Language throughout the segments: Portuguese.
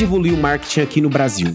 pode evoluir o marketing aqui no Brasil.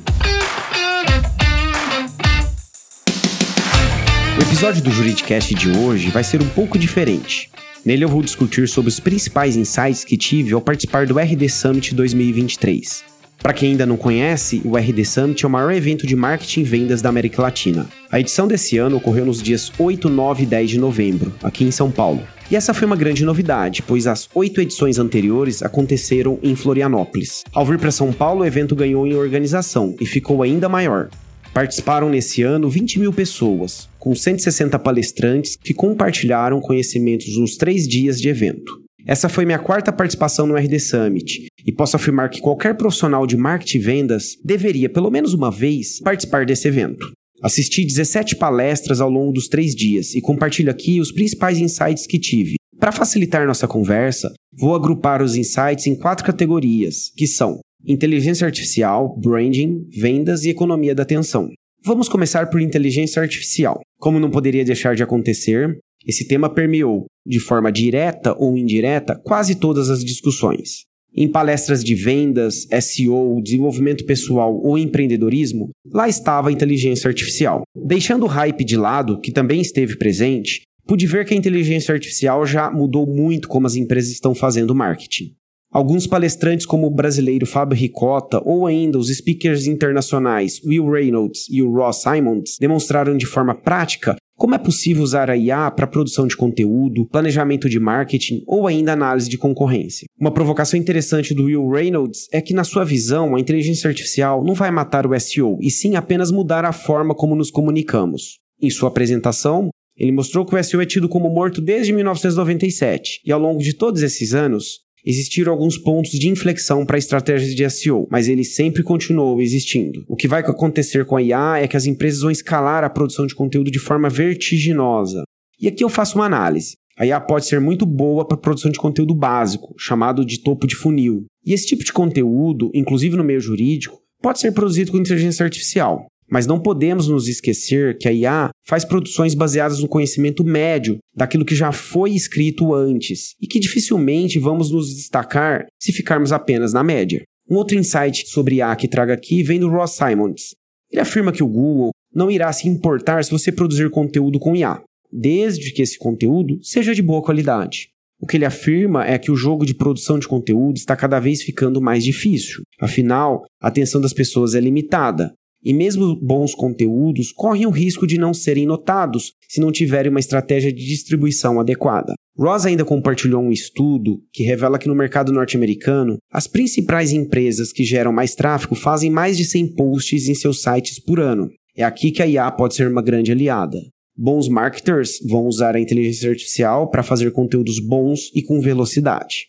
O episódio do Juridicast de hoje vai ser um pouco diferente. Nele eu vou discutir sobre os principais insights que tive ao participar do RD Summit 2023. Para quem ainda não conhece, o RD Summit é o maior evento de marketing e vendas da América Latina. A edição desse ano ocorreu nos dias 8, 9 e 10 de novembro, aqui em São Paulo. E essa foi uma grande novidade, pois as oito edições anteriores aconteceram em Florianópolis. Ao vir para São Paulo, o evento ganhou em organização e ficou ainda maior. Participaram nesse ano 20 mil pessoas, com 160 palestrantes que compartilharam conhecimentos nos três dias de evento. Essa foi minha quarta participação no RD Summit e posso afirmar que qualquer profissional de marketing e vendas deveria, pelo menos uma vez, participar desse evento. Assisti 17 palestras ao longo dos três dias e compartilho aqui os principais insights que tive. Para facilitar nossa conversa, vou agrupar os insights em quatro categorias, que são inteligência artificial, branding, vendas e economia da atenção. Vamos começar por inteligência artificial. Como não poderia deixar de acontecer, esse tema permeou, de forma direta ou indireta, quase todas as discussões. Em palestras de vendas, SEO, desenvolvimento pessoal ou empreendedorismo, lá estava a inteligência artificial. Deixando o hype de lado, que também esteve presente, pude ver que a inteligência artificial já mudou muito como as empresas estão fazendo marketing. Alguns palestrantes, como o brasileiro Fábio Ricota, ou ainda os speakers internacionais Will Reynolds e o Ross Simons, demonstraram de forma prática como é possível usar a IA para produção de conteúdo, planejamento de marketing ou ainda análise de concorrência? Uma provocação interessante do Will Reynolds é que, na sua visão, a inteligência artificial não vai matar o SEO, e sim apenas mudar a forma como nos comunicamos. Em sua apresentação, ele mostrou que o SEO é tido como morto desde 1997, e ao longo de todos esses anos, existiram alguns pontos de inflexão para estratégias de SEO, mas ele sempre continuou existindo. O que vai acontecer com a IA é que as empresas vão escalar a produção de conteúdo de forma vertiginosa. E aqui eu faço uma análise. A IA pode ser muito boa para produção de conteúdo básico, chamado de topo de funil. E esse tipo de conteúdo, inclusive no meio jurídico, pode ser produzido com inteligência artificial. Mas não podemos nos esquecer que a IA faz produções baseadas no conhecimento médio daquilo que já foi escrito antes e que dificilmente vamos nos destacar se ficarmos apenas na média. Um outro insight sobre IA que trago aqui vem do Ross Simons. Ele afirma que o Google não irá se importar se você produzir conteúdo com IA, desde que esse conteúdo seja de boa qualidade. O que ele afirma é que o jogo de produção de conteúdo está cada vez ficando mais difícil. Afinal, a atenção das pessoas é limitada e mesmo bons conteúdos correm o risco de não serem notados se não tiverem uma estratégia de distribuição adequada. Ross ainda compartilhou um estudo que revela que no mercado norte-americano, as principais empresas que geram mais tráfego fazem mais de 100 posts em seus sites por ano. É aqui que a IA pode ser uma grande aliada. Bons marketers vão usar a inteligência artificial para fazer conteúdos bons e com velocidade.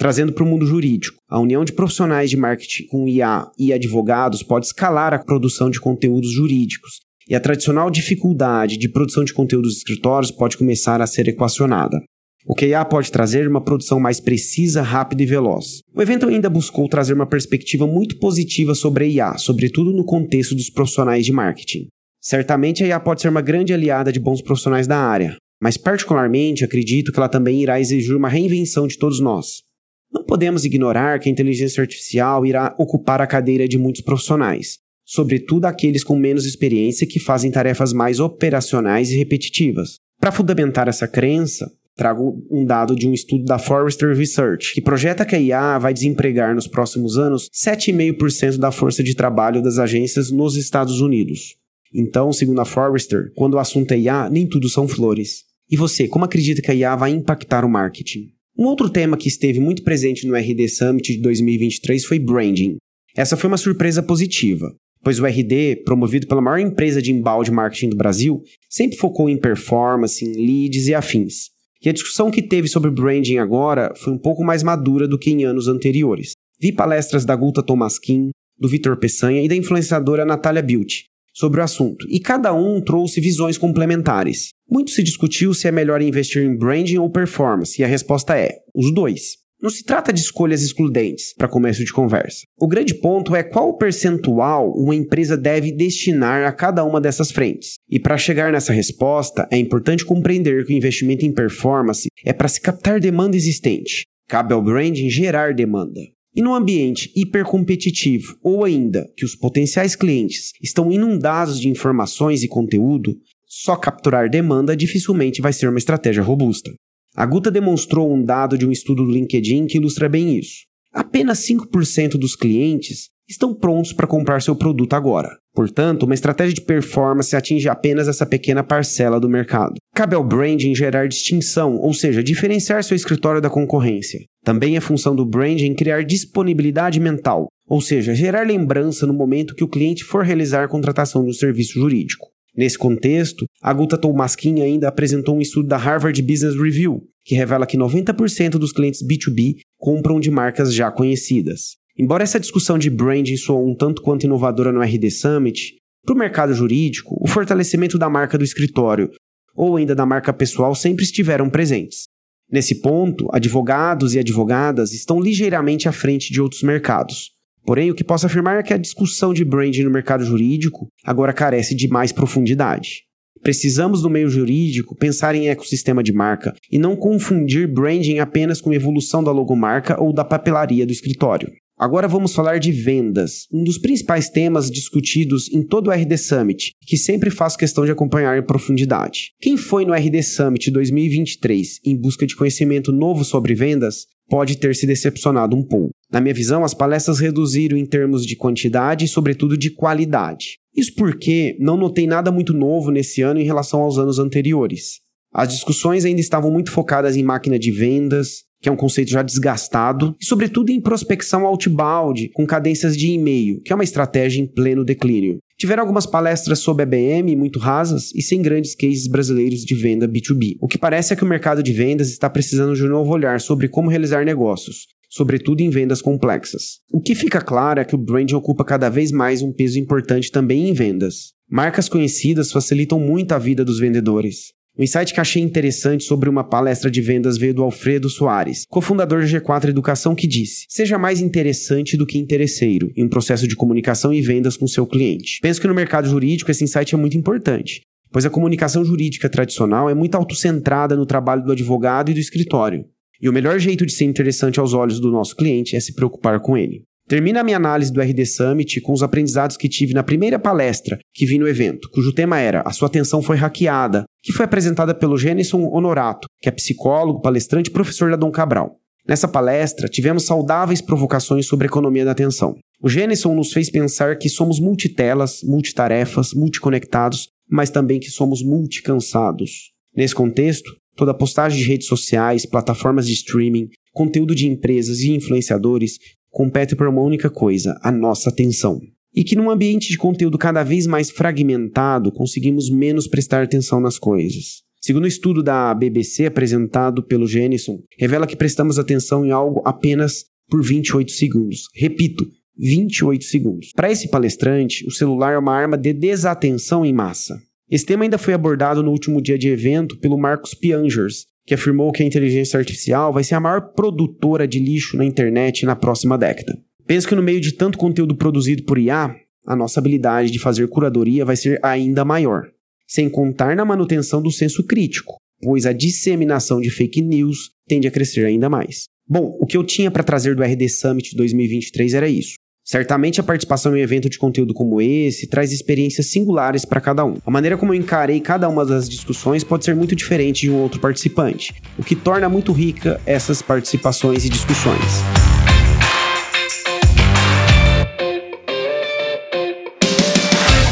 Trazendo para o mundo jurídico, a união de profissionais de marketing com IA e advogados pode escalar a produção de conteúdos jurídicos, e a tradicional dificuldade de produção de conteúdos escritórios pode começar a ser equacionada. O que IA pode trazer uma produção mais precisa, rápida e veloz. O evento ainda buscou trazer uma perspectiva muito positiva sobre a IA, sobretudo no contexto dos profissionais de marketing. Certamente a IA pode ser uma grande aliada de bons profissionais da área, mas particularmente acredito que ela também irá exigir uma reinvenção de todos nós. Não podemos ignorar que a inteligência artificial irá ocupar a cadeira de muitos profissionais, sobretudo aqueles com menos experiência que fazem tarefas mais operacionais e repetitivas. Para fundamentar essa crença, trago um dado de um estudo da Forrester Research, que projeta que a IA vai desempregar nos próximos anos 7,5% da força de trabalho das agências nos Estados Unidos. Então, segundo a Forrester, quando o assunto é IA, nem tudo são flores. E você, como acredita que a IA vai impactar o marketing? Um outro tema que esteve muito presente no RD Summit de 2023 foi branding. Essa foi uma surpresa positiva, pois o RD, promovido pela maior empresa de embalde marketing do Brasil, sempre focou em performance, em leads e afins. E a discussão que teve sobre branding agora foi um pouco mais madura do que em anos anteriores. Vi palestras da Gulta Tomaskin, do Vitor Peçanha e da influenciadora Natália Beauty, sobre o assunto, e cada um trouxe visões complementares. Muito se discutiu se é melhor investir em branding ou performance, e a resposta é: os dois. Não se trata de escolhas excludentes para começo de conversa. O grande ponto é qual percentual uma empresa deve destinar a cada uma dessas frentes. E para chegar nessa resposta, é importante compreender que o investimento em performance é para se captar demanda existente. Cabe ao branding gerar demanda. E no ambiente hipercompetitivo, ou ainda que os potenciais clientes estão inundados de informações e conteúdo, só capturar demanda dificilmente vai ser uma estratégia robusta. A Guta demonstrou um dado de um estudo do LinkedIn que ilustra bem isso. Apenas 5% dos clientes estão prontos para comprar seu produto agora. Portanto, uma estratégia de performance atinge apenas essa pequena parcela do mercado. Cabe ao branding gerar distinção, ou seja, diferenciar seu escritório da concorrência. Também é função do branding criar disponibilidade mental, ou seja, gerar lembrança no momento que o cliente for realizar a contratação de um serviço jurídico. Nesse contexto, a Guta Tolmaskin ainda apresentou um estudo da Harvard Business Review, que revela que 90% dos clientes B2B compram de marcas já conhecidas. Embora essa discussão de branding soe um tanto quanto inovadora no RD Summit, para o mercado jurídico, o fortalecimento da marca do escritório ou ainda da marca pessoal sempre estiveram presentes. Nesse ponto, advogados e advogadas estão ligeiramente à frente de outros mercados. Porém, o que posso afirmar é que a discussão de branding no mercado jurídico agora carece de mais profundidade. Precisamos, no meio jurídico, pensar em ecossistema de marca e não confundir branding apenas com evolução da logomarca ou da papelaria do escritório. Agora vamos falar de vendas, um dos principais temas discutidos em todo o RD Summit, que sempre faço questão de acompanhar em profundidade. Quem foi no RD Summit 2023 em busca de conhecimento novo sobre vendas pode ter se decepcionado um pouco. Na minha visão, as palestras reduziram em termos de quantidade e, sobretudo, de qualidade. Isso porque não notei nada muito novo nesse ano em relação aos anos anteriores. As discussões ainda estavam muito focadas em máquina de vendas, que é um conceito já desgastado, e sobretudo em prospecção outbound, com cadências de e-mail, que é uma estratégia em pleno declínio. Tiveram algumas palestras sobre EBM muito rasas e sem grandes cases brasileiros de venda B2B. O que parece é que o mercado de vendas está precisando de um novo olhar sobre como realizar negócios, sobretudo em vendas complexas. O que fica claro é que o branding ocupa cada vez mais um peso importante também em vendas. Marcas conhecidas facilitam muito a vida dos vendedores. Um insight que achei interessante sobre uma palestra de vendas veio do Alfredo Soares, cofundador da G4 Educação, que disse: Seja mais interessante do que interesseiro em um processo de comunicação e vendas com seu cliente. Penso que no mercado jurídico esse insight é muito importante, pois a comunicação jurídica tradicional é muito autocentrada no trabalho do advogado e do escritório. E o melhor jeito de ser interessante aos olhos do nosso cliente é se preocupar com ele. Termina a minha análise do RD Summit com os aprendizados que tive na primeira palestra que vi no evento, cujo tema era A sua atenção foi hackeada, que foi apresentada pelo Jenison Honorato, que é psicólogo, palestrante e professor da Dom Cabral. Nessa palestra, tivemos saudáveis provocações sobre a economia da atenção. O Jenison nos fez pensar que somos multitelas, multitarefas, multiconectados, mas também que somos multicansados. Nesse contexto, toda postagem de redes sociais, plataformas de streaming, conteúdo de empresas e influenciadores compete por uma única coisa: a nossa atenção. E que num ambiente de conteúdo cada vez mais fragmentado, conseguimos menos prestar atenção nas coisas. Segundo o um estudo da BBC apresentado pelo Jenison, revela que prestamos atenção em algo apenas por 28 segundos. Repito, 28 segundos. Para esse palestrante, o celular é uma arma de desatenção em massa. Esse tema ainda foi abordado no último dia de evento pelo Marcos Piangers, que afirmou que a inteligência artificial vai ser a maior produtora de lixo na internet na próxima década. Penso que no meio de tanto conteúdo produzido por IA, a nossa habilidade de fazer curadoria vai ser ainda maior, sem contar na manutenção do senso crítico, pois a disseminação de fake news tende a crescer ainda mais. Bom, o que eu tinha para trazer do RD Summit 2023 era isso. Certamente a participação em um evento de conteúdo como esse traz experiências singulares para cada um. A maneira como eu encarei cada uma das discussões pode ser muito diferente de um outro participante, o que torna muito rica essas participações e discussões.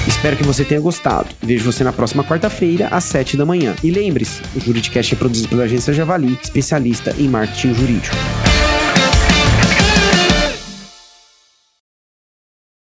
Espero que você tenha gostado. Vejo você na próxima quarta-feira, às 7 da manhã. E lembre-se, o Juridicast é produzido pela agência Javali, especialista em marketing jurídico.